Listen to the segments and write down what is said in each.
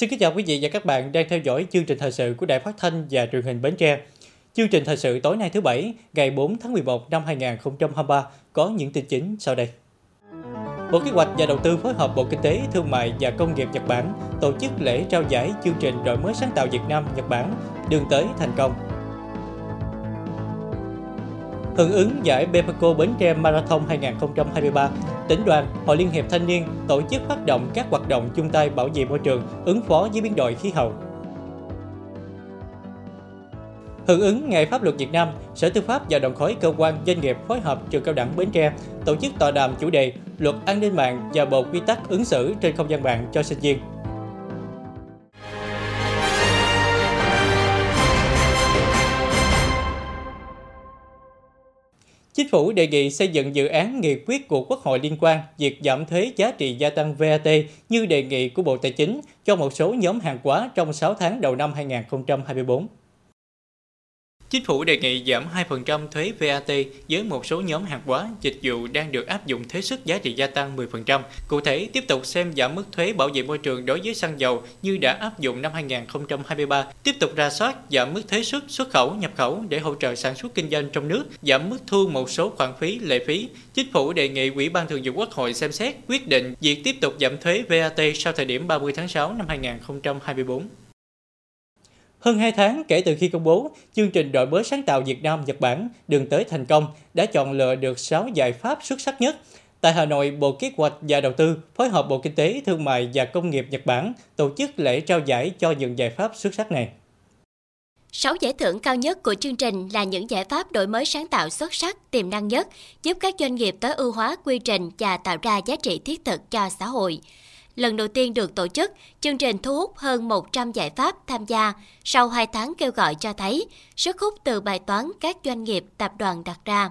Xin kính chào quý vị và các bạn đang theo dõi chương trình thời sự của Đài Phát thanh và Truyền hình Bến Tre. Chương trình thời sự tối nay thứ Bảy, ngày 4 tháng 11 năm 2023 có những tin chính sau đây. Bộ Kế hoạch và Đầu tư phối hợp Bộ Kinh tế, Thương mại và Công nghiệp Nhật Bản tổ chức lễ trao giải chương trình đổi mới sáng tạo Việt Nam Nhật Bản đường tới thành công. Hưởng ứng giải Bepaco Bến Tre Marathon 2023, tỉnh đoàn, Hội Liên hiệp Thanh niên tổ chức phát động các hoạt động chung tay bảo vệ môi trường, ứng phó với biến đổi khí hậu. Hưởng ứng Ngày Pháp luật Việt Nam, Sở Tư pháp và đồng khối cơ quan doanh nghiệp phối hợp trường cao đẳng Bến Tre tổ chức tọa đàm chủ đề Luật an ninh mạng và bộ quy tắc ứng xử trên không gian mạng cho sinh viên. Chính phủ đề nghị xây dựng dự án nghị quyết của Quốc hội liên quan, việc giảm thuế giá trị gia tăng VAT như đề nghị của Bộ Tài chính cho một số nhóm hàng hóa trong 6 tháng đầu năm 2024. Chính phủ đề nghị giảm 2% thuế VAT với một số nhóm hàng hóa, dịch vụ đang được áp dụng thuế suất giá trị gia tăng 10%. Cụ thể, tiếp tục xem giảm mức thuế bảo vệ môi trường đối với xăng dầu như đã áp dụng năm 2023, tiếp tục ra soát giảm mức thuế xuất xuất khẩu, nhập khẩu để hỗ trợ sản xuất kinh doanh trong nước, giảm mức thu một số khoản phí, lệ phí. Chính phủ đề nghị Ủy ban Thường vụ Quốc hội xem xét quyết định việc tiếp tục giảm thuế VAT sau thời điểm 30 tháng 6 năm 2024. Hơn 2 tháng kể từ khi công bố, chương trình đổi mới sáng tạo Việt Nam Nhật Bản đường tới thành công đã chọn lựa được 6 giải pháp xuất sắc nhất. Tại Hà Nội, Bộ Kế hoạch và Đầu tư phối hợp Bộ Kinh tế, Thương mại và Công nghiệp Nhật Bản tổ chức lễ trao giải cho những giải pháp xuất sắc này. 6 giải thưởng cao nhất của chương trình là những giải pháp đổi mới sáng tạo xuất sắc, tiềm năng nhất, giúp các doanh nghiệp tối ưu hóa quy trình và tạo ra giá trị thiết thực cho xã hội lần đầu tiên được tổ chức, chương trình thu hút hơn 100 giải pháp tham gia. Sau 2 tháng kêu gọi cho thấy, sức hút từ bài toán các doanh nghiệp, tập đoàn đặt ra.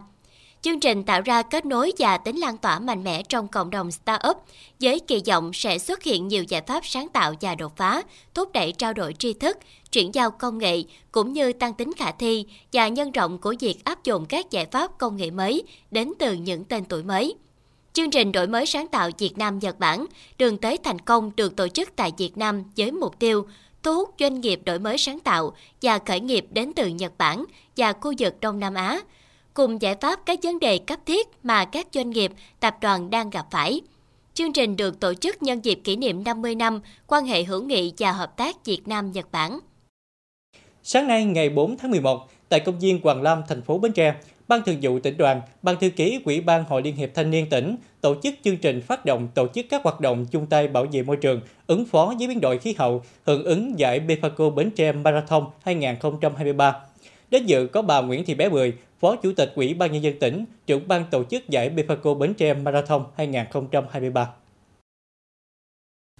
Chương trình tạo ra kết nối và tính lan tỏa mạnh mẽ trong cộng đồng startup, với kỳ vọng sẽ xuất hiện nhiều giải pháp sáng tạo và đột phá, thúc đẩy trao đổi tri thức, chuyển giao công nghệ, cũng như tăng tính khả thi và nhân rộng của việc áp dụng các giải pháp công nghệ mới đến từ những tên tuổi mới. Chương trình đổi mới sáng tạo Việt Nam Nhật Bản đường tới thành công được tổ chức tại Việt Nam với mục tiêu thu hút doanh nghiệp đổi mới sáng tạo và khởi nghiệp đến từ Nhật Bản và khu vực Đông Nam Á, cùng giải pháp các vấn đề cấp thiết mà các doanh nghiệp, tập đoàn đang gặp phải. Chương trình được tổ chức nhân dịp kỷ niệm 50 năm quan hệ hữu nghị và hợp tác Việt Nam-Nhật Bản. Sáng nay ngày 4 tháng 11, tại công viên Hoàng Lam, thành phố Bến Tre, Ban Thường vụ tỉnh đoàn, Ban thư ký Ủy ban Hội Liên hiệp Thanh niên tỉnh tổ chức chương trình phát động tổ chức các hoạt động chung tay bảo vệ môi trường, ứng phó với biến đổi khí hậu, hưởng ứng giải Befaco Bến Tre Marathon 2023. Đến dự có bà Nguyễn Thị Bé Bưởi, Phó Chủ tịch Ủy ban Nhân dân tỉnh, trưởng ban tổ chức giải Befaco Bến Tre Marathon 2023.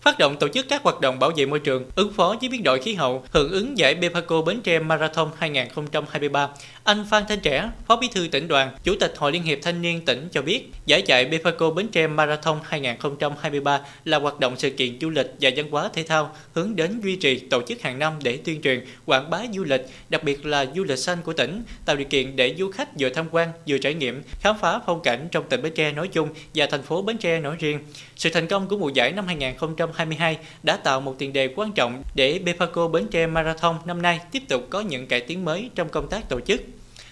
Phát động tổ chức các hoạt động bảo vệ môi trường, ứng phó với biến đổi khí hậu, hưởng ứng giải Bepaco Bến Tre Marathon 2023. Anh Phan Thanh Trẻ, Phó Bí thư tỉnh đoàn, Chủ tịch Hội Liên hiệp Thanh niên tỉnh cho biết, giải chạy Bepaco Bến Tre Marathon 2023 là hoạt động sự kiện du lịch và văn hóa thể thao hướng đến duy trì tổ chức hàng năm để tuyên truyền, quảng bá du lịch, đặc biệt là du lịch xanh của tỉnh, tạo điều kiện để du khách vừa tham quan, vừa trải nghiệm, khám phá phong cảnh trong tỉnh Bến Tre nói chung và thành phố Bến Tre nói riêng. Sự thành công của mùa giải năm 2023 2022 đã tạo một tiền đề quan trọng để Bepaco Bến Tre Marathon năm nay tiếp tục có những cải tiến mới trong công tác tổ chức.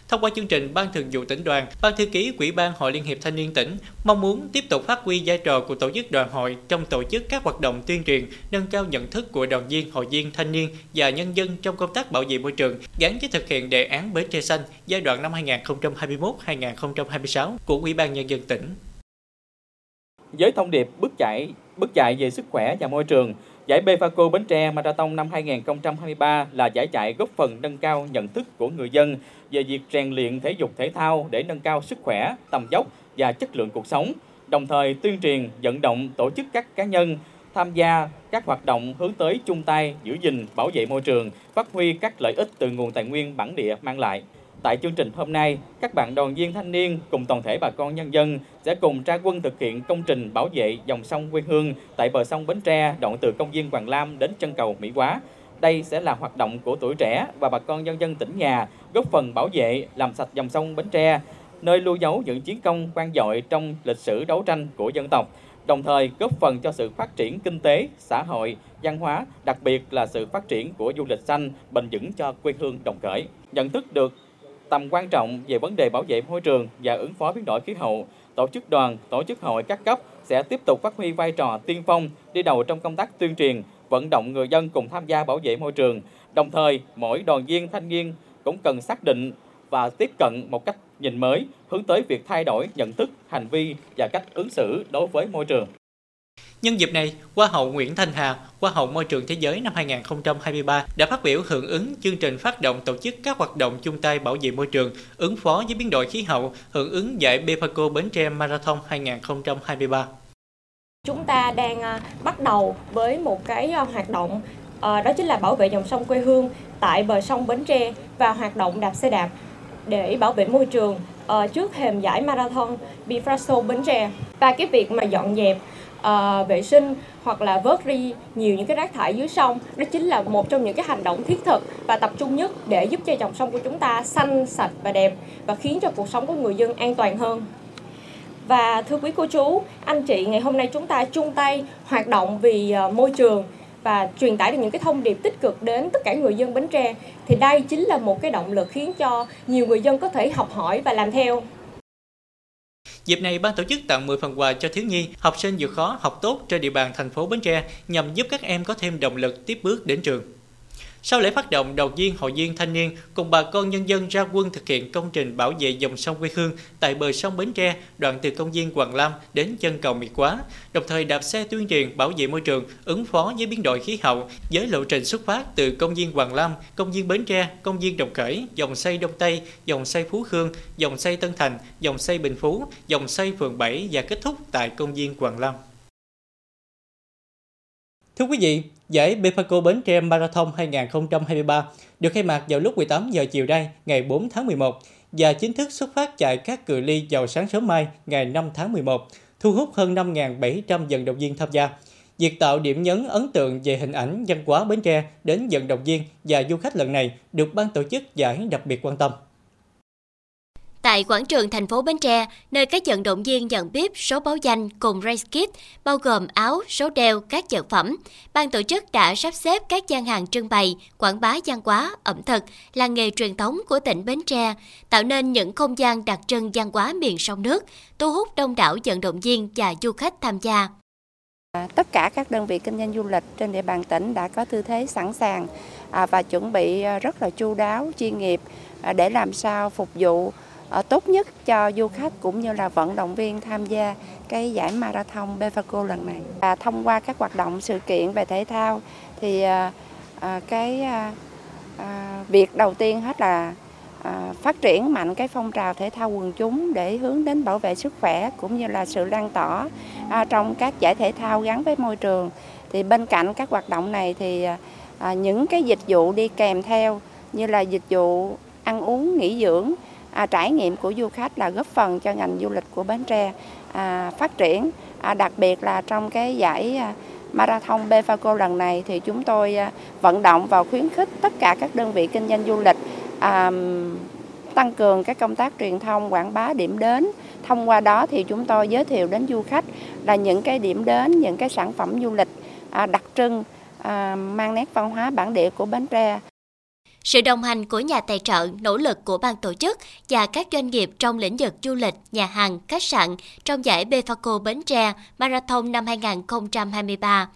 Thông qua chương trình, Ban Thường vụ tỉnh đoàn, Ban thư ký Quỹ ban Hội Liên hiệp Thanh niên tỉnh mong muốn tiếp tục phát huy vai trò của tổ chức đoàn hội trong tổ chức các hoạt động tuyên truyền, nâng cao nhận thức của đoàn viên, hội viên, thanh niên và nhân dân trong công tác bảo vệ môi trường gắn với thực hiện đề án Bến Tre Xanh giai đoạn năm 2021-2026 của Quỹ ban Nhân dân tỉnh. Với thông điệp bước chạy, bước chạy về sức khỏe và môi trường, Giải Befaco Bến Tre Marathon năm 2023 là giải chạy góp phần nâng cao nhận thức của người dân về việc rèn luyện thể dục thể thao để nâng cao sức khỏe, tầm dốc và chất lượng cuộc sống, đồng thời tuyên truyền, vận động tổ chức các cá nhân tham gia các hoạt động hướng tới chung tay giữ gìn bảo vệ môi trường, phát huy các lợi ích từ nguồn tài nguyên bản địa mang lại. Tại chương trình hôm nay, các bạn đoàn viên thanh niên cùng toàn thể bà con nhân dân sẽ cùng ra quân thực hiện công trình bảo vệ dòng sông quê hương tại bờ sông Bến Tre đoạn từ công viên Hoàng Lam đến chân cầu Mỹ Quá. Đây sẽ là hoạt động của tuổi trẻ và bà con nhân dân tỉnh nhà góp phần bảo vệ, làm sạch dòng sông Bến Tre, nơi lưu dấu những chiến công vang dội trong lịch sử đấu tranh của dân tộc đồng thời góp phần cho sự phát triển kinh tế, xã hội, văn hóa, đặc biệt là sự phát triển của du lịch xanh bền vững cho quê hương Đồng Khởi. Nhận thức được tầm quan trọng về vấn đề bảo vệ môi trường và ứng phó biến đổi khí hậu, tổ chức đoàn, tổ chức hội các cấp sẽ tiếp tục phát huy vai trò tiên phong, đi đầu trong công tác tuyên truyền, vận động người dân cùng tham gia bảo vệ môi trường. Đồng thời, mỗi đoàn viên thanh niên cũng cần xác định và tiếp cận một cách nhìn mới, hướng tới việc thay đổi nhận thức, hành vi và cách ứng xử đối với môi trường. Nhân dịp này, Hoa hậu Nguyễn Thanh Hà, Hoa hậu Môi trường Thế giới năm 2023 đã phát biểu hưởng ứng chương trình phát động tổ chức các hoạt động chung tay bảo vệ môi trường, ứng phó với biến đổi khí hậu, hưởng ứng giải Bepaco Bến Tre Marathon 2023. Chúng ta đang à, bắt đầu với một cái à, hoạt động à, đó chính là bảo vệ dòng sông quê hương tại bờ sông Bến Tre và hoạt động đạp xe đạp để bảo vệ môi trường trước thềm giải marathon Bifraso Bến Tre và cái việc mà dọn dẹp uh, vệ sinh hoặc là vớt đi nhiều những cái rác thải dưới sông. Đó chính là một trong những cái hành động thiết thực và tập trung nhất để giúp cho dòng sông của chúng ta xanh sạch và đẹp và khiến cho cuộc sống của người dân an toàn hơn. Và thưa quý cô chú anh chị ngày hôm nay chúng ta chung tay hoạt động vì uh, môi trường và truyền tải được những cái thông điệp tích cực đến tất cả người dân Bến Tre. Thì đây chính là một cái động lực khiến cho nhiều người dân có thể học hỏi và làm theo. Dịp này, ban tổ chức tặng 10 phần quà cho thiếu nhi, học sinh vượt khó, học tốt trên địa bàn thành phố Bến Tre nhằm giúp các em có thêm động lực tiếp bước đến trường. Sau lễ phát động, đoàn viên hội viên thanh niên cùng bà con nhân dân ra quân thực hiện công trình bảo vệ dòng sông quê hương tại bờ sông Bến Tre, đoạn từ công viên Hoàng Lam đến chân cầu Mỹ Quá, đồng thời đạp xe tuyên truyền bảo vệ môi trường, ứng phó với biến đổi khí hậu với lộ trình xuất phát từ công viên Hoàng Lam, công viên Bến Tre, công viên Đồng Khởi, dòng xây Đông Tây, dòng xây Phú Khương, dòng xây Tân Thành, dòng xây Bình Phú, dòng xây phường 7 và kết thúc tại công viên Hoàng Lam. Thưa quý vị, giải Bepaco Bến Tre Marathon 2023 được khai mạc vào lúc 18 giờ chiều nay, ngày 4 tháng 11 và chính thức xuất phát chạy các cự ly vào sáng sớm mai, ngày 5 tháng 11, thu hút hơn 5.700 vận động viên tham gia. Việc tạo điểm nhấn ấn tượng về hình ảnh văn hóa Bến Tre đến vận động viên và du khách lần này được ban tổ chức giải đặc biệt quan tâm. Tại quảng trường thành phố Bến Tre, nơi các vận động viên nhận bếp số báo danh cùng race kit, bao gồm áo, số đeo, các vật phẩm, ban tổ chức đã sắp xếp các gian hàng trưng bày, quảng bá văn hóa, ẩm thực, làng nghề truyền thống của tỉnh Bến Tre, tạo nên những không gian đặc trưng văn hóa miền sông nước, thu hút đông đảo vận động viên và du khách tham gia. À, tất cả các đơn vị kinh doanh du lịch trên địa bàn tỉnh đã có tư thế sẵn sàng à, và chuẩn bị à, rất là chu đáo, chuyên nghiệp à, để làm sao phục vụ tốt nhất cho du khách cũng như là vận động viên tham gia cái giải marathon Befaco lần này. Và thông qua các hoạt động sự kiện về thể thao thì à, à, cái à, việc đầu tiên hết là phát triển mạnh cái phong trào thể thao quần chúng để hướng đến bảo vệ sức khỏe cũng như là sự lan tỏa trong các giải thể thao gắn với môi trường. Thì bên cạnh các hoạt động này thì những cái dịch vụ đi kèm theo như là dịch vụ ăn uống, nghỉ dưỡng à, trải nghiệm của du khách là góp phần cho ngành du lịch của Bến Tre à, phát triển. À, đặc biệt là trong cái giải à, Marathon Befaco lần này thì chúng tôi à, vận động và khuyến khích tất cả các đơn vị kinh doanh du lịch à, tăng cường các công tác truyền thông quảng bá điểm đến thông qua đó thì chúng tôi giới thiệu đến du khách là những cái điểm đến những cái sản phẩm du lịch à, đặc trưng à, mang nét văn hóa bản địa của Bến Tre sự đồng hành của nhà tài trợ, nỗ lực của ban tổ chức và các doanh nghiệp trong lĩnh vực du lịch, nhà hàng, khách sạn trong giải Befaco Bến Tre Marathon năm 2023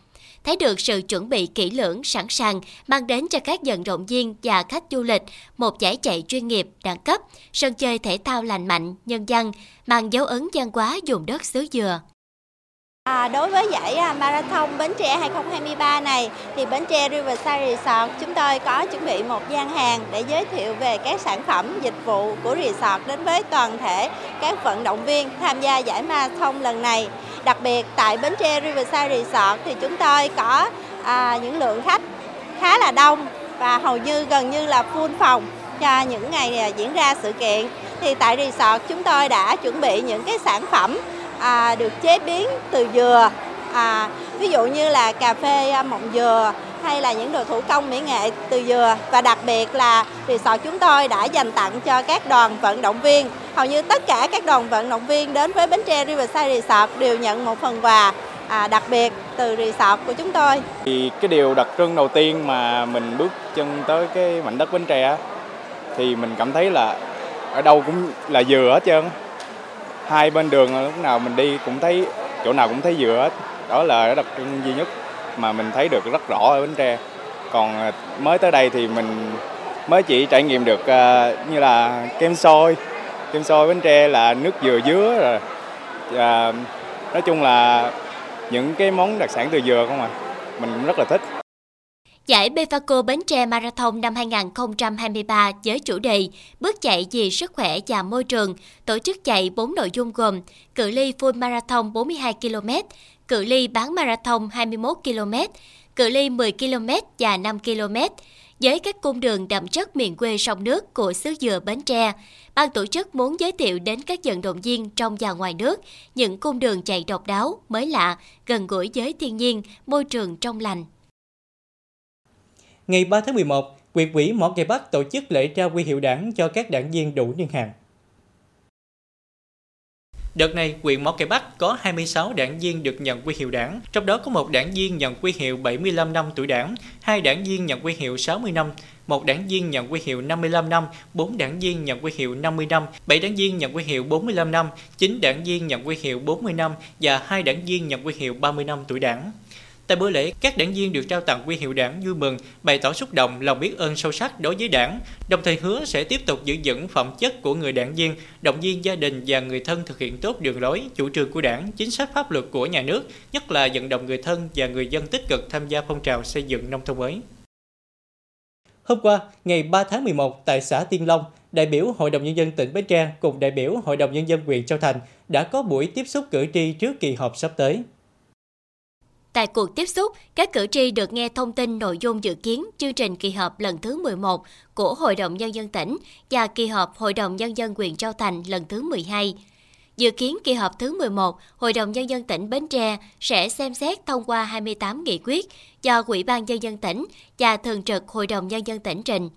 thấy được sự chuẩn bị kỹ lưỡng, sẵn sàng mang đến cho các vận động viên và khách du lịch một giải chạy chuyên nghiệp, đẳng cấp, sân chơi thể thao lành mạnh, nhân dân, mang dấu ấn văn hóa vùng đất xứ Dừa. À, đối với giải à, Marathon Bến Tre 2023 này thì Bến Tre Riverside Resort chúng tôi có chuẩn bị một gian hàng để giới thiệu về các sản phẩm dịch vụ của resort đến với toàn thể các vận động viên tham gia giải Marathon lần này. Đặc biệt tại Bến Tre Riverside Resort thì chúng tôi có à, những lượng khách khá là đông và hầu như gần như là full phòng cho những ngày à, diễn ra sự kiện. Thì tại resort chúng tôi đã chuẩn bị những cái sản phẩm à, được chế biến từ dừa à, ví dụ như là cà phê mộng mọng dừa hay là những đồ thủ công mỹ nghệ từ dừa và đặc biệt là resort chúng tôi đã dành tặng cho các đoàn vận động viên. Hầu như tất cả các đoàn vận động viên đến với Bến Tre Riverside Resort đều nhận một phần quà à, đặc biệt từ resort của chúng tôi. Thì cái điều đặc trưng đầu tiên mà mình bước chân tới cái mảnh đất Bến Tre thì mình cảm thấy là ở đâu cũng là dừa hết trơn. Hai bên đường lúc nào mình đi cũng thấy chỗ nào cũng thấy dừa hết. Đó là đặc trưng duy nhất mà mình thấy được rất rõ ở Bến Tre. Còn à, mới tới đây thì mình mới chỉ trải nghiệm được uh, như là kem sôi. Kem sôi Bến Tre là nước dừa dứa rồi. Uh, nói chung là những cái món đặc sản từ dừa không à. Mình cũng rất là thích. Giải Befaco Bến Tre Marathon năm 2023 với chủ đề Bước chạy vì sức khỏe và môi trường tổ chức chạy 4 nội dung gồm cự ly full marathon 42 km, cự ly bán marathon 21 km, cự ly 10 km và 5 km với các cung đường đậm chất miền quê sông nước của xứ dừa Bến Tre. Ban tổ chức muốn giới thiệu đến các vận động viên trong và ngoài nước những cung đường chạy độc đáo, mới lạ, gần gũi với thiên nhiên, môi trường trong lành. Ngày 3 tháng 11, huyện ủy Mỏ Cày Bắc tổ chức lễ trao huy hiệu đảng cho các đảng viên đủ niên hạn. Đợt này, huyện Mỏ Cày Bắc có 26 đảng viên được nhận quy hiệu đảng, trong đó có một đảng viên nhận quy hiệu 75 năm tuổi đảng, hai đảng viên nhận quy hiệu 60 năm, một đảng viên nhận quy hiệu 55 năm, 4 đảng viên nhận quy hiệu 50 năm, 7 đảng viên nhận quy hiệu 45 năm, 9 đảng viên nhận quy hiệu 40 năm và hai đảng viên nhận quy hiệu 30 năm tuổi đảng. Tại buổi lễ, các đảng viên được trao tặng quy hiệu đảng vui mừng, bày tỏ xúc động, lòng biết ơn sâu sắc đối với đảng, đồng thời hứa sẽ tiếp tục giữ vững phẩm chất của người đảng viên, động viên gia đình và người thân thực hiện tốt đường lối, chủ trương của đảng, chính sách pháp luật của nhà nước, nhất là vận động người thân và người dân tích cực tham gia phong trào xây dựng nông thôn mới. Hôm qua, ngày 3 tháng 11, tại xã Tiên Long, đại biểu Hội đồng Nhân dân tỉnh Bến Tre cùng đại biểu Hội đồng Nhân dân huyện Châu Thành đã có buổi tiếp xúc cử tri trước kỳ họp sắp tới. Tại cuộc tiếp xúc, các cử tri được nghe thông tin nội dung dự kiến chương trình kỳ họp lần thứ 11 của Hội đồng Nhân dân tỉnh và kỳ họp Hội đồng Nhân dân huyện Châu Thành lần thứ 12. Dự kiến kỳ họp thứ 11, Hội đồng Nhân dân tỉnh Bến Tre sẽ xem xét thông qua 28 nghị quyết do Ủy ban Nhân dân tỉnh và Thường trực Hội đồng Nhân dân tỉnh trình.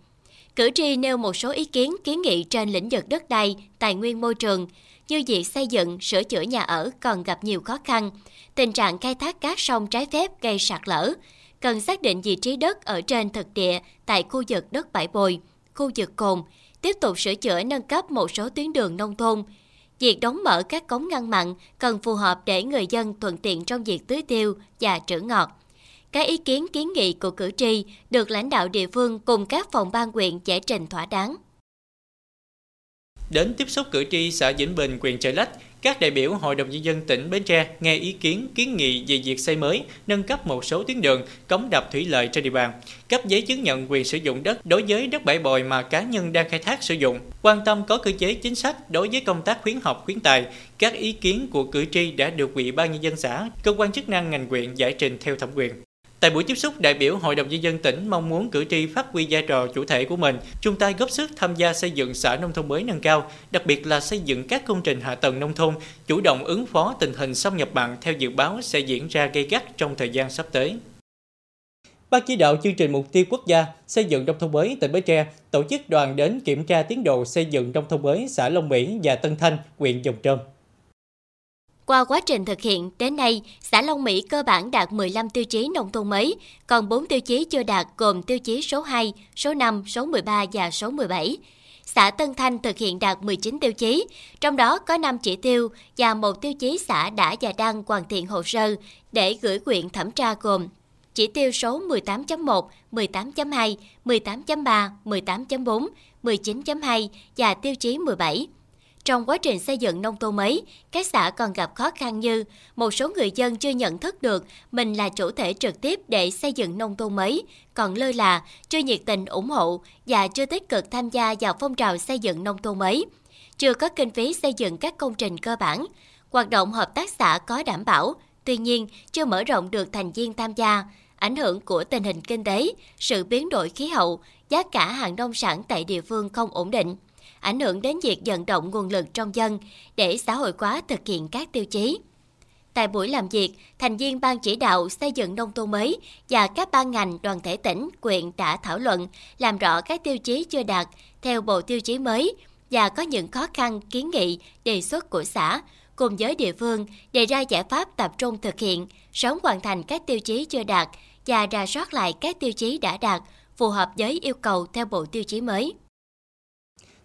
Cử tri nêu một số ý kiến kiến nghị trên lĩnh vực đất đai, tài nguyên môi trường, như việc xây dựng, sửa chữa nhà ở còn gặp nhiều khó khăn, tình trạng khai thác cát sông trái phép gây sạt lở, cần xác định vị trí đất ở trên thực địa tại khu vực đất bãi bồi, khu vực cồn, tiếp tục sửa chữa nâng cấp một số tuyến đường nông thôn. Việc đóng mở các cống ngăn mặn cần phù hợp để người dân thuận tiện trong việc tưới tiêu và trữ ngọt. Các ý kiến kiến nghị của cử tri được lãnh đạo địa phương cùng các phòng ban quyện giải trình thỏa đáng. Đến tiếp xúc cử tri xã Vĩnh Bình, quyền Chợ Lách, các đại biểu Hội đồng Nhân dân tỉnh Bến Tre nghe ý kiến kiến nghị về việc xây mới, nâng cấp một số tuyến đường, cống đập thủy lợi trên địa bàn, cấp giấy chứng nhận quyền sử dụng đất đối với đất bãi bồi mà cá nhân đang khai thác sử dụng, quan tâm có cơ chế chính sách đối với công tác khuyến học khuyến tài. Các ý kiến của cử tri đã được Ủy ban nhân dân xã, cơ quan chức năng ngành huyện giải trình theo thẩm quyền. Tại buổi tiếp xúc, đại biểu Hội đồng Nhân dân tỉnh mong muốn cử tri phát huy vai trò chủ thể của mình, chung tay góp sức tham gia xây dựng xã nông thôn mới nâng cao, đặc biệt là xây dựng các công trình hạ tầng nông thôn, chủ động ứng phó tình hình xâm nhập mặn theo dự báo sẽ diễn ra gây gắt trong thời gian sắp tới. Ban chỉ đạo chương trình mục tiêu quốc gia xây dựng nông thôn mới tỉnh Bến Tre tổ chức đoàn đến kiểm tra tiến độ xây dựng nông thôn mới xã Long Mỹ và Tân Thanh, huyện Dòng Trơm. Qua quá trình thực hiện, đến nay, xã Long Mỹ cơ bản đạt 15 tiêu chí nông thôn mới, còn 4 tiêu chí chưa đạt gồm tiêu chí số 2, số 5, số 13 và số 17. Xã Tân Thanh thực hiện đạt 19 tiêu chí, trong đó có 5 chỉ tiêu và một tiêu chí xã đã và đang hoàn thiện hồ sơ để gửi quyện thẩm tra gồm chỉ tiêu số 18.1, 18.2, 18.3, 18.4, 19.2 và tiêu chí 17. Trong quá trình xây dựng nông thôn mới, các xã còn gặp khó khăn như một số người dân chưa nhận thức được mình là chủ thể trực tiếp để xây dựng nông thôn mới, còn lơ là, chưa nhiệt tình ủng hộ và chưa tích cực tham gia vào phong trào xây dựng nông thôn mới. Chưa có kinh phí xây dựng các công trình cơ bản, hoạt động hợp tác xã có đảm bảo, tuy nhiên chưa mở rộng được thành viên tham gia, ảnh hưởng của tình hình kinh tế, sự biến đổi khí hậu, giá cả hàng nông sản tại địa phương không ổn định ảnh hưởng đến việc vận động nguồn lực trong dân để xã hội hóa thực hiện các tiêu chí. Tại buổi làm việc, thành viên Ban chỉ đạo xây dựng nông thôn mới và các ban ngành đoàn thể tỉnh, quyện đã thảo luận, làm rõ các tiêu chí chưa đạt theo bộ tiêu chí mới và có những khó khăn, kiến nghị, đề xuất của xã, cùng với địa phương đề ra giải pháp tập trung thực hiện, sớm hoàn thành các tiêu chí chưa đạt và rà soát lại các tiêu chí đã đạt, phù hợp với yêu cầu theo bộ tiêu chí mới.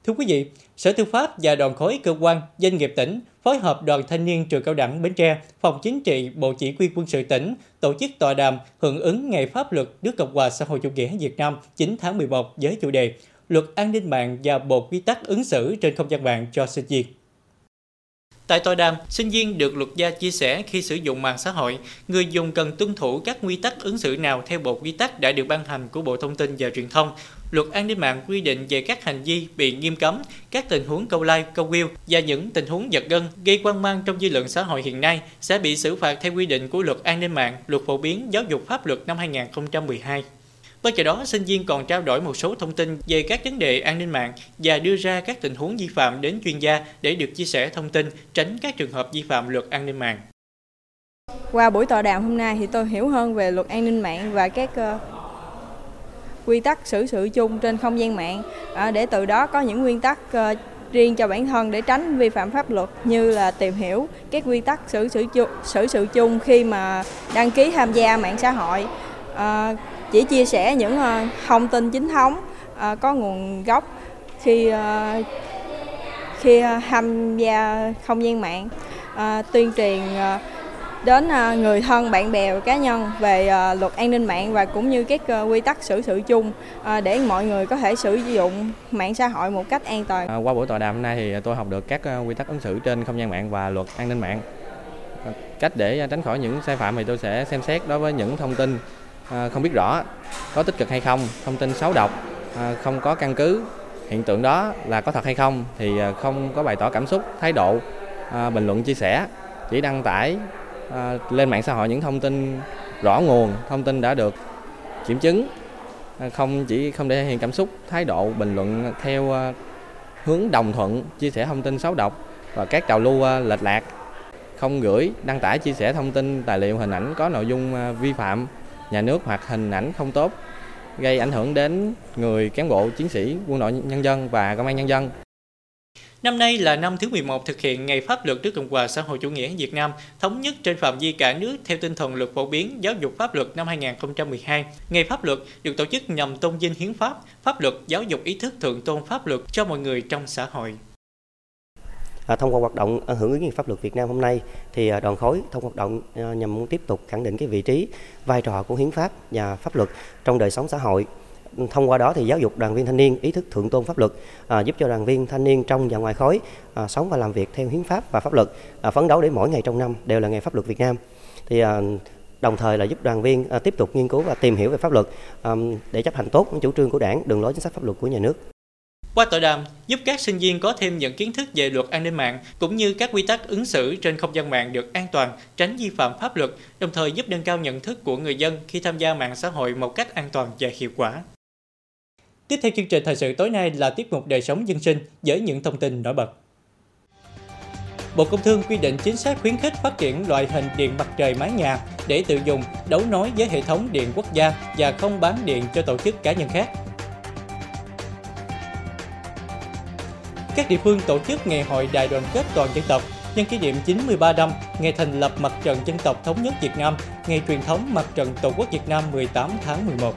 Thưa quý vị, Sở Tư pháp và đoàn khối cơ quan, doanh nghiệp tỉnh phối hợp đoàn thanh niên trường cao đẳng Bến Tre, phòng chính trị, bộ chỉ huy quân sự tỉnh tổ chức tọa đàm hưởng ứng ngày pháp luật nước Cộng hòa xã hội chủ nghĩa Việt Nam 9 tháng 11 với chủ đề Luật an ninh mạng và bộ quy tắc ứng xử trên không gian mạng cho sinh viên. Tại tòa đàm, sinh viên được luật gia chia sẻ khi sử dụng mạng xã hội, người dùng cần tuân thủ các quy tắc ứng xử nào theo bộ quy tắc đã được ban hành của Bộ Thông tin và Truyền thông. Luật an ninh mạng quy định về các hành vi bị nghiêm cấm, các tình huống câu like, câu view và những tình huống giật gân gây quan mang trong dư luận xã hội hiện nay sẽ bị xử phạt theo quy định của Luật an ninh mạng, Luật phổ biến giáo dục pháp luật năm 2012. Bên cạnh đó, sinh viên còn trao đổi một số thông tin về các vấn đề an ninh mạng và đưa ra các tình huống vi phạm đến chuyên gia để được chia sẻ thông tin, tránh các trường hợp vi phạm luật an ninh mạng. Qua buổi tọa đàm hôm nay thì tôi hiểu hơn về luật an ninh mạng và các ờ, quy tắc xử sự chung trên không gian mạng ờ, để từ đó có những nguyên tắc ờ, riêng cho bản thân để tránh vi phạm pháp luật như là tìm hiểu các quy tắc xử sự chung, xử sự chung khi mà đăng ký tham gia mạng xã hội. Chỉ chia sẻ những ờ, thông tin chính thống ờ, có nguồn gốc khi ờ, khi tham gia không gian mạng tuyên truyền đến người thân, bạn bè và cá nhân về luật an ninh mạng và cũng như các quy tắc xử sự chung để mọi người có thể sử dụng mạng xã hội một cách an toàn. À, qua buổi tọa đàm hôm nay thì tôi học được các quy tắc ứng xử trên không gian mạng và luật an ninh mạng. Cách để tránh khỏi những sai phạm thì tôi sẽ xem xét đối với những thông tin À, không biết rõ có tích cực hay không, thông tin xấu độc à, không có căn cứ, hiện tượng đó là có thật hay không thì à, không có bày tỏ cảm xúc, thái độ bình luận, chia sẻ, chỉ đăng tải lên mạng xã hội những thông tin rõ nguồn, thông tin đã được kiểm chứng không chỉ không để hiện cảm xúc, thái độ, bình luận theo hướng đồng thuận, chia sẻ thông tin xấu độc và các trào lưu lệch lạc, không gửi, đăng tải, chia sẻ thông tin, tài liệu, hình ảnh có nội dung vi phạm nhà nước hoặc hình ảnh không tốt gây ảnh hưởng đến người cán bộ chiến sĩ quân đội nhân dân và công an nhân dân. Năm nay là năm thứ 11 thực hiện Ngày Pháp luật nước Cộng hòa xã hội chủ nghĩa Việt Nam thống nhất trên phạm vi cả nước theo tinh thần luật phổ biến giáo dục pháp luật năm 2012. Ngày Pháp luật được tổ chức nhằm tôn vinh hiến pháp, pháp luật giáo dục ý thức thượng tôn pháp luật cho mọi người trong xã hội. À, thông qua hoạt động à, hưởng ứng ngày pháp luật Việt Nam hôm nay thì à, đoàn khối thông hoạt động à, nhằm tiếp tục khẳng định cái vị trí vai trò của hiến pháp và pháp luật trong đời sống xã hội. Thông qua đó thì giáo dục đoàn viên thanh niên ý thức thượng tôn pháp luật à, giúp cho đoàn viên thanh niên trong và ngoài khối à, sống và làm việc theo hiến pháp và pháp luật à, phấn đấu để mỗi ngày trong năm đều là ngày pháp luật Việt Nam. Thì à, đồng thời là giúp đoàn viên à, tiếp tục nghiên cứu và tìm hiểu về pháp luật à, để chấp hành tốt những chủ trương của đảng đường lối chính sách pháp luật của nhà nước qua tọa đàm, giúp các sinh viên có thêm những kiến thức về luật an ninh mạng cũng như các quy tắc ứng xử trên không gian mạng được an toàn, tránh vi phạm pháp luật, đồng thời giúp nâng cao nhận thức của người dân khi tham gia mạng xã hội một cách an toàn và hiệu quả. Tiếp theo chương trình thời sự tối nay là tiết mục đời sống dân sinh với những thông tin nổi bật. Bộ Công Thương quy định chính sách khuyến khích phát triển loại hình điện mặt trời mái nhà để tự dùng, đấu nối với hệ thống điện quốc gia và không bán điện cho tổ chức cá nhân khác. Các địa phương tổ chức ngày hội đại đoàn kết toàn dân tộc nhân kỷ niệm 93 năm ngày thành lập Mặt trận Dân tộc Thống nhất Việt Nam, ngày truyền thống Mặt trận Tổ quốc Việt Nam 18 tháng 11.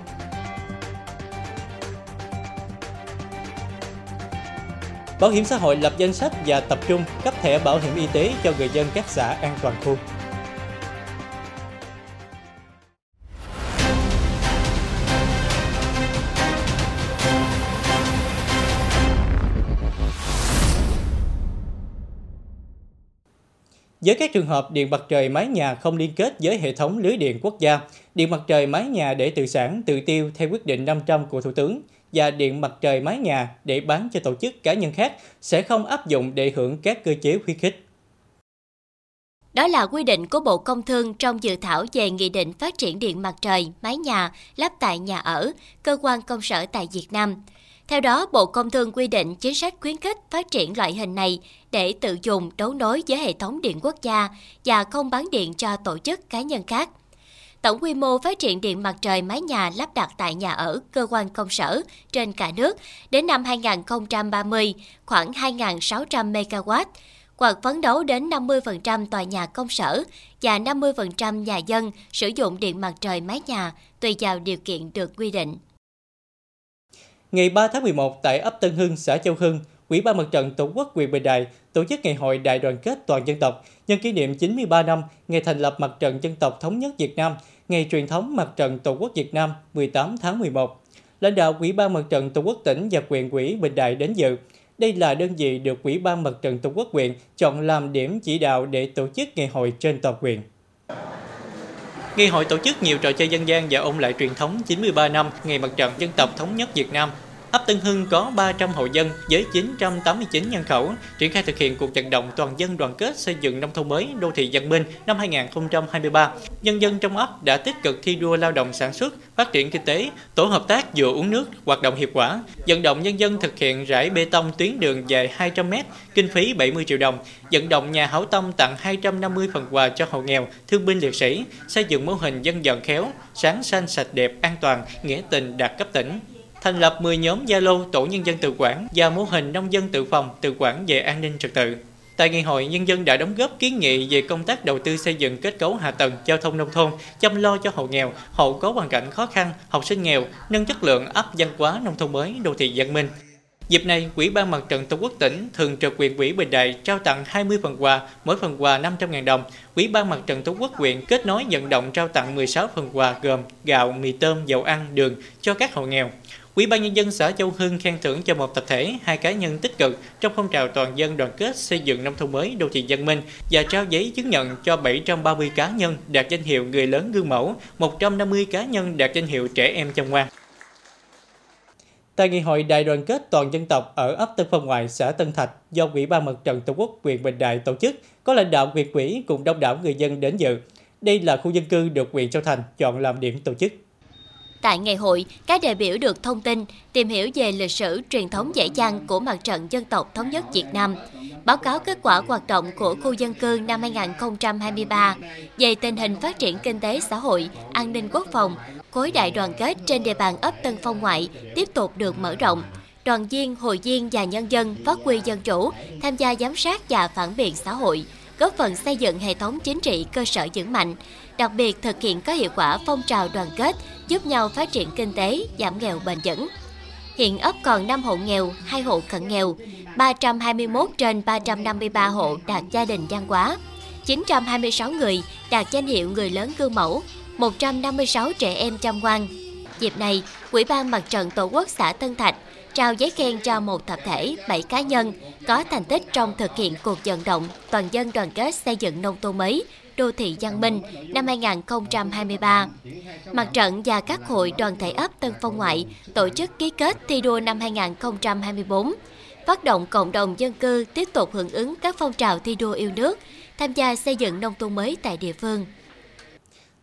Bảo hiểm xã hội lập danh sách và tập trung cấp thẻ bảo hiểm y tế cho người dân các xã an toàn khu. Với các trường hợp điện mặt trời mái nhà không liên kết với hệ thống lưới điện quốc gia, điện mặt trời mái nhà để tự sản, tự tiêu theo quyết định 500 của Thủ tướng và điện mặt trời mái nhà để bán cho tổ chức cá nhân khác sẽ không áp dụng để hưởng các cơ chế khuyến khích. Đó là quy định của Bộ Công Thương trong dự thảo về Nghị định phát triển điện mặt trời, mái nhà, lắp tại nhà ở, cơ quan công sở tại Việt Nam. Theo đó, Bộ Công Thương quy định chính sách khuyến khích phát triển loại hình này để tự dùng đấu nối với hệ thống điện quốc gia và không bán điện cho tổ chức cá nhân khác. Tổng quy mô phát triển điện mặt trời mái nhà lắp đặt tại nhà ở, cơ quan công sở trên cả nước đến năm 2030 khoảng 2.600 MW, hoặc phấn đấu đến 50% tòa nhà công sở và 50% nhà dân sử dụng điện mặt trời mái nhà tùy vào điều kiện được quy định. Ngày 3 tháng 11 tại ấp Tân Hưng, xã Châu Hưng, Ủy ban Mặt trận Tổ quốc huyện Bình Đại tổ chức ngày hội đại đoàn kết toàn dân tộc nhân kỷ niệm 93 năm ngày thành lập Mặt trận Dân tộc Thống nhất Việt Nam, ngày truyền thống Mặt trận Tổ quốc Việt Nam 18 tháng 11. Lãnh đạo Ủy ban Mặt trận Tổ quốc tỉnh và quyền ủy Bình Đại đến dự. Đây là đơn vị được Ủy ban Mặt trận Tổ quốc huyện chọn làm điểm chỉ đạo để tổ chức ngày hội trên toàn huyện. Ngày hội tổ chức nhiều trò chơi dân gian và ôn lại truyền thống 93 năm Ngày Mặt trận Dân tộc Thống nhất Việt Nam ấp Tân Hưng có 300 hộ dân với 989 nhân khẩu triển khai thực hiện cuộc vận động toàn dân đoàn kết xây dựng nông thôn mới đô thị văn minh năm 2023. Nhân dân trong ấp đã tích cực thi đua lao động sản xuất, phát triển kinh tế, tổ hợp tác vừa uống nước, hoạt động hiệu quả, vận động nhân dân thực hiện rải bê tông tuyến đường dài 200 m, kinh phí 70 triệu đồng, vận động nhà hảo tâm tặng 250 phần quà cho hộ nghèo, thương binh liệt sĩ, xây dựng mô hình dân vận khéo, sáng xanh sạch đẹp, an toàn, nghĩa tình đạt cấp tỉnh thành lập 10 nhóm Zalo tổ nhân dân tự quản và mô hình nông dân tự phòng tự quản về an ninh trật tự. Tại ngày hội, nhân dân đã đóng góp kiến nghị về công tác đầu tư xây dựng kết cấu hạ tầng giao thông nông thôn, chăm lo cho hộ nghèo, hộ có hoàn cảnh khó khăn, học sinh nghèo, nâng chất lượng ấp văn hóa nông thôn mới, đô thị văn minh. Dịp này, Quỹ ban Mặt trận Tổ quốc tỉnh thường trực huyện ủy Bình Đại trao tặng 20 phần quà, mỗi phần quà 500.000 đồng. Quỹ ban Mặt trận Tổ quốc huyện kết nối vận động trao tặng 16 phần quà gồm gạo, mì tôm, dầu ăn, đường cho các hộ nghèo. Ủy ban nhân dân xã Châu Hưng khen thưởng cho một tập thể, hai cá nhân tích cực trong phong trào toàn dân đoàn kết xây dựng nông thôn mới đô thị văn minh và trao giấy chứng nhận cho 730 cá nhân đạt danh hiệu người lớn gương mẫu, 150 cá nhân đạt danh hiệu trẻ em chăm ngoan. Tại ngày hội đại đoàn kết toàn dân tộc ở ấp Tân Phong Ngoại, xã Tân Thạch do Ủy ban Mặt trận Tổ quốc huyện Bình Đại tổ chức, có lãnh đạo huyện ủy cùng đông đảo người dân đến dự. Đây là khu dân cư được huyện Châu Thành chọn làm điểm tổ chức. Tại ngày hội, các đại biểu được thông tin, tìm hiểu về lịch sử truyền thống dễ dàng của Mặt trận Dân tộc Thống nhất Việt Nam, báo cáo kết quả hoạt động của khu dân cư năm 2023 về tình hình phát triển kinh tế xã hội, an ninh quốc phòng, khối đại đoàn kết trên địa bàn ấp Tân Phong Ngoại tiếp tục được mở rộng. Đoàn viên, hội viên và nhân dân phát huy dân chủ, tham gia giám sát và phản biện xã hội, góp phần xây dựng hệ thống chính trị cơ sở vững mạnh, đặc biệt thực hiện có hiệu quả phong trào đoàn kết, giúp nhau phát triển kinh tế, giảm nghèo bền vững. Hiện ấp còn 5 hộ nghèo, 2 hộ cận nghèo, 321 trên 353 hộ đạt gia đình văn hóa, 926 người đạt danh hiệu người lớn gương mẫu, 156 trẻ em chăm ngoan. Dịp này, Ủy ban Mặt trận Tổ quốc xã Tân Thạch trao giấy khen cho một tập thể, 7 cá nhân có thành tích trong thực hiện cuộc vận động toàn dân đoàn kết xây dựng nông thôn mới, đô thị văn minh năm 2023. Mặt trận và các hội đoàn thể ấp Tân Phong Ngoại tổ chức ký kết thi đua năm 2024, phát động cộng đồng dân cư tiếp tục hưởng ứng các phong trào thi đua yêu nước, tham gia xây dựng nông thôn mới tại địa phương.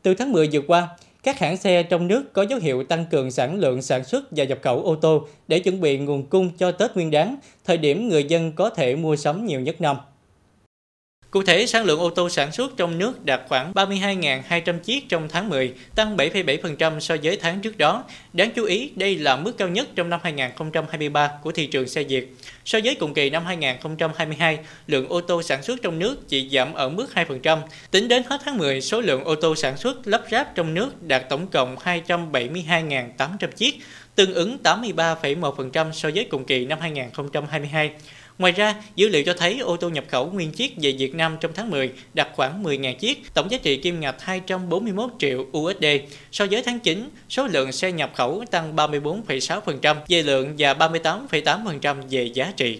Từ tháng 10 vừa qua, các hãng xe trong nước có dấu hiệu tăng cường sản lượng sản xuất và nhập khẩu ô tô để chuẩn bị nguồn cung cho Tết Nguyên đán, thời điểm người dân có thể mua sắm nhiều nhất năm. Cụ thể, sản lượng ô tô sản xuất trong nước đạt khoảng 32.200 chiếc trong tháng 10, tăng 7,7% so với tháng trước đó. Đáng chú ý, đây là mức cao nhất trong năm 2023 của thị trường xe Việt. So với cùng kỳ năm 2022, lượng ô tô sản xuất trong nước chỉ giảm ở mức 2%. Tính đến hết tháng 10, số lượng ô tô sản xuất lắp ráp trong nước đạt tổng cộng 272.800 chiếc, tương ứng 83,1% so với cùng kỳ năm 2022. Ngoài ra, dữ liệu cho thấy ô tô nhập khẩu nguyên chiếc về Việt Nam trong tháng 10 đạt khoảng 10.000 chiếc, tổng giá trị kim ngạch 241 triệu USD. So với tháng 9, số lượng xe nhập khẩu tăng 34,6% về lượng và 38,8% về giá trị.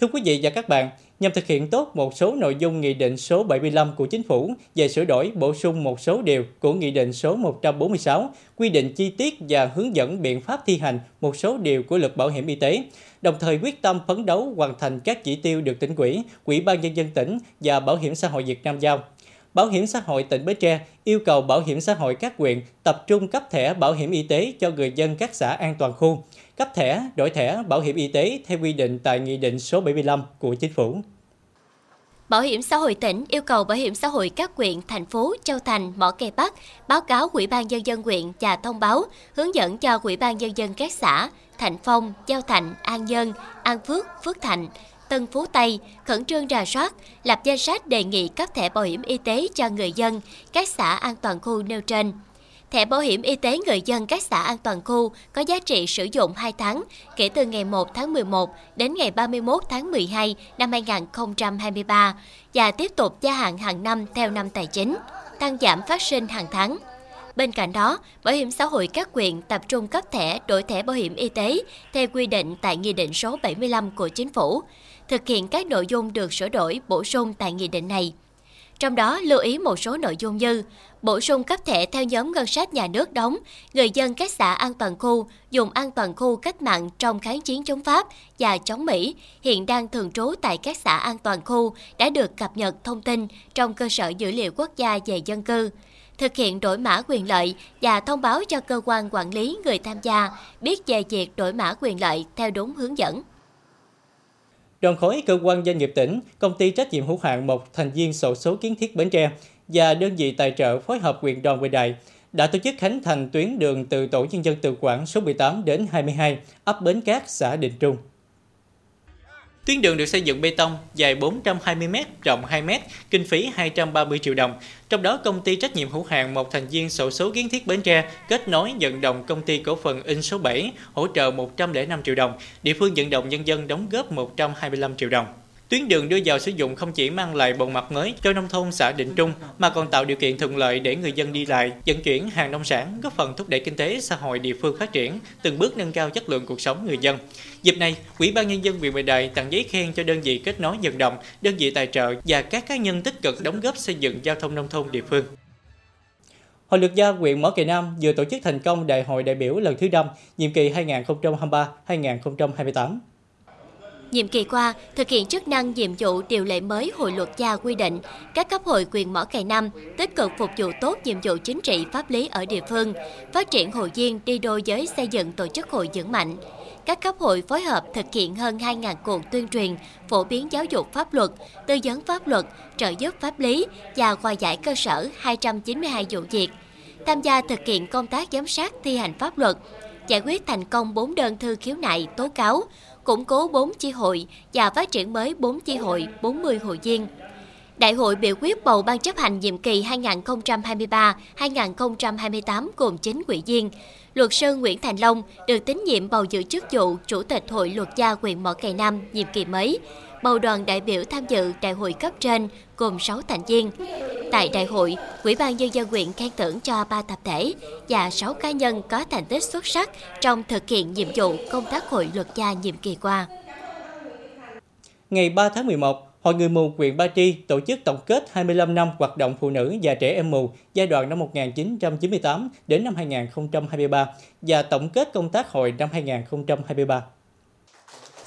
Thưa quý vị và các bạn, nhằm thực hiện tốt một số nội dung Nghị định số 75 của Chính phủ về sửa đổi bổ sung một số điều của Nghị định số 146 quy định chi tiết và hướng dẫn biện pháp thi hành một số điều của luật bảo hiểm y tế, đồng thời quyết tâm phấn đấu hoàn thành các chỉ tiêu được tỉnh quỹ, Quỹ ban nhân dân tỉnh và Bảo hiểm xã hội Việt Nam giao. Bảo hiểm xã hội tỉnh Bến Tre yêu cầu Bảo hiểm xã hội các huyện tập trung cấp thẻ bảo hiểm y tế cho người dân các xã an toàn khu, cấp thẻ, đổi thẻ bảo hiểm y tế theo quy định tại Nghị định số 75 của Chính phủ. Bảo hiểm xã hội tỉnh yêu cầu Bảo hiểm xã hội các quyện, thành phố, Châu Thành, Mỏ Cây Bắc báo cáo Ủy ban Nhân dân quyện và thông báo, hướng dẫn cho Ủy ban Nhân dân các xã, Thạnh Phong, Giao Thạnh, An Nhân, An Phước, Phước Thạnh, Tân Phú Tây khẩn trương rà soát, lập danh sách đề nghị cấp thẻ bảo hiểm y tế cho người dân các xã an toàn khu nêu trên. Thẻ bảo hiểm y tế người dân các xã an toàn khu có giá trị sử dụng 2 tháng kể từ ngày 1 tháng 11 đến ngày 31 tháng 12 năm 2023 và tiếp tục gia hạn hàng năm theo năm tài chính, tăng giảm phát sinh hàng tháng. Bên cạnh đó, Bảo hiểm xã hội các quyện tập trung cấp thẻ đổi thẻ bảo hiểm y tế theo quy định tại Nghị định số 75 của Chính phủ, thực hiện các nội dung được sửa đổi bổ sung tại nghị định này. Trong đó lưu ý một số nội dung như bổ sung cấp thẻ theo nhóm ngân sách nhà nước đóng, người dân các xã an toàn khu, dùng an toàn khu cách mạng trong kháng chiến chống Pháp và chống Mỹ hiện đang thường trú tại các xã an toàn khu đã được cập nhật thông tin trong cơ sở dữ liệu quốc gia về dân cư thực hiện đổi mã quyền lợi và thông báo cho cơ quan quản lý người tham gia biết về việc đổi mã quyền lợi theo đúng hướng dẫn. Đoàn khối cơ quan doanh nghiệp tỉnh, công ty trách nhiệm hữu hạn một thành viên sổ số kiến thiết Bến Tre và đơn vị tài trợ phối hợp quyền đoàn Bình đại đã tổ chức khánh thành tuyến đường từ tổ nhân dân tự quản số 18 đến 22, ấp Bến Cát, xã Định Trung. Tuyến đường được xây dựng bê tông dài 420m, rộng 2m, kinh phí 230 triệu đồng. Trong đó, công ty trách nhiệm hữu hạn một thành viên sổ số kiến thiết Bến Tre kết nối vận động công ty cổ phần in số 7 hỗ trợ 105 triệu đồng, địa phương vận động nhân dân đóng góp 125 triệu đồng. Tuyến đường đưa vào sử dụng không chỉ mang lại bộ mặt mới cho nông thôn xã Định Trung mà còn tạo điều kiện thuận lợi để người dân đi lại, vận chuyển hàng nông sản, góp phần thúc đẩy kinh tế xã hội địa phương phát triển, từng bước nâng cao chất lượng cuộc sống người dân. Dịp này, Ủy ban nhân dân huyện Bình Đại tặng giấy khen cho đơn vị kết nối vận động, đơn vị tài trợ và các cá nhân tích cực đóng góp xây dựng giao thông nông thôn địa phương. Hội luật gia huyện Mỏ Cày Nam vừa tổ chức thành công Đại hội đại biểu lần thứ 5, nhiệm kỳ 2023-2028. Nhiệm kỳ qua, thực hiện chức năng nhiệm vụ điều lệ mới hội luật gia quy định, các cấp hội quyền mỏ cày năm tích cực phục vụ tốt nhiệm vụ chính trị pháp lý ở địa phương, phát triển hội viên đi đôi với xây dựng tổ chức hội vững mạnh. Các cấp hội phối hợp thực hiện hơn 2.000 cuộc tuyên truyền, phổ biến giáo dục pháp luật, tư vấn pháp luật, trợ giúp pháp lý và hòa giải cơ sở 292 vụ việc. Tham gia thực hiện công tác giám sát thi hành pháp luật, giải quyết thành công 4 đơn thư khiếu nại, tố cáo, củng cố 4 chi hội và phát triển mới 4 chi hội, 40 hội viên. Đại hội biểu quyết bầu ban chấp hành nhiệm kỳ 2023-2028 gồm 9 ủy viên. Luật sư Nguyễn Thành Long được tín nhiệm bầu giữ chức vụ Chủ tịch Hội Luật gia quyền Mỏ Cày Nam nhiệm kỳ mới. Bầu đoàn đại biểu tham dự đại hội cấp trên gồm 6 thành viên. Tại đại hội, Ủy ban Nhân dân huyện khen thưởng cho 3 tập thể và 6 cá nhân có thành tích xuất sắc trong thực hiện nhiệm vụ công tác hội luật gia nhiệm kỳ qua. Ngày 3 tháng 11, Hội Người mù huyện Ba Tri tổ chức tổng kết 25 năm hoạt động phụ nữ và trẻ em mù giai đoạn năm 1998 đến năm 2023 và tổng kết công tác hội năm 2023.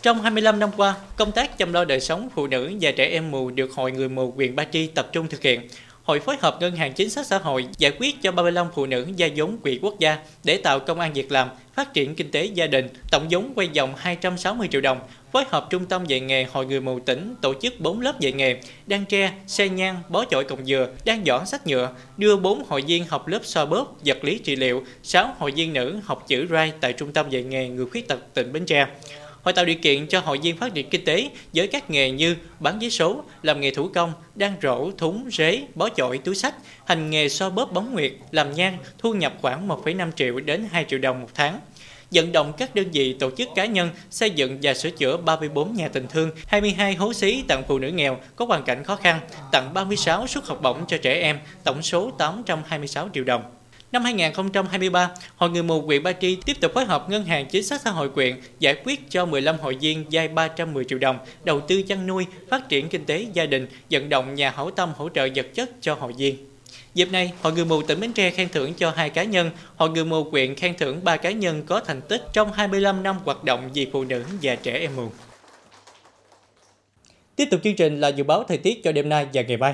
Trong 25 năm qua, công tác chăm lo đời sống phụ nữ và trẻ em mù được Hội Người mù huyện Ba Tri tập trung thực hiện. Hội phối hợp Ngân hàng Chính sách Xã hội giải quyết cho 35 phụ nữ gia vốn quỹ quốc gia để tạo công an việc làm, phát triển kinh tế gia đình, tổng vốn quay vòng 260 triệu đồng, phối hợp Trung tâm dạy nghề Hội người mù tỉnh tổ chức 4 lớp dạy nghề, đan tre, xe nhang, bó chổi cọng dừa, đan giỏ sách nhựa, đưa 4 hội viên học lớp so bóp, vật lý trị liệu, 6 hội viên nữ học chữ rai tại Trung tâm dạy nghề người khuyết tật tỉnh Bến Tre. Hội tạo điều kiện cho hội viên phát triển kinh tế với các nghề như bán giấy số, làm nghề thủ công, đan rổ, thúng, rế, bó chổi, túi sách, hành nghề so bóp bóng nguyệt, làm nhang, thu nhập khoảng 1,5 triệu đến 2 triệu đồng một tháng vận động các đơn vị tổ chức cá nhân xây dựng và sửa chữa 34 nhà tình thương, 22 hố xí tặng phụ nữ nghèo có hoàn cảnh khó khăn, tặng 36 suất học bổng cho trẻ em, tổng số 826 triệu đồng. Năm 2023, Hội Người mù huyện Ba Tri tiếp tục phối hợp Ngân hàng Chính sách Xã hội quyện giải quyết cho 15 hội viên vay 310 triệu đồng, đầu tư chăn nuôi, phát triển kinh tế gia đình, vận động nhà hảo tâm hỗ trợ vật chất cho hội viên. Dịp này, Hội Người mù tỉnh Bến Tre khen thưởng cho hai cá nhân, Hội Người mù quyện khen thưởng ba cá nhân có thành tích trong 25 năm hoạt động vì phụ nữ và trẻ em mù. Tiếp tục chương trình là dự báo thời tiết cho đêm nay và ngày mai.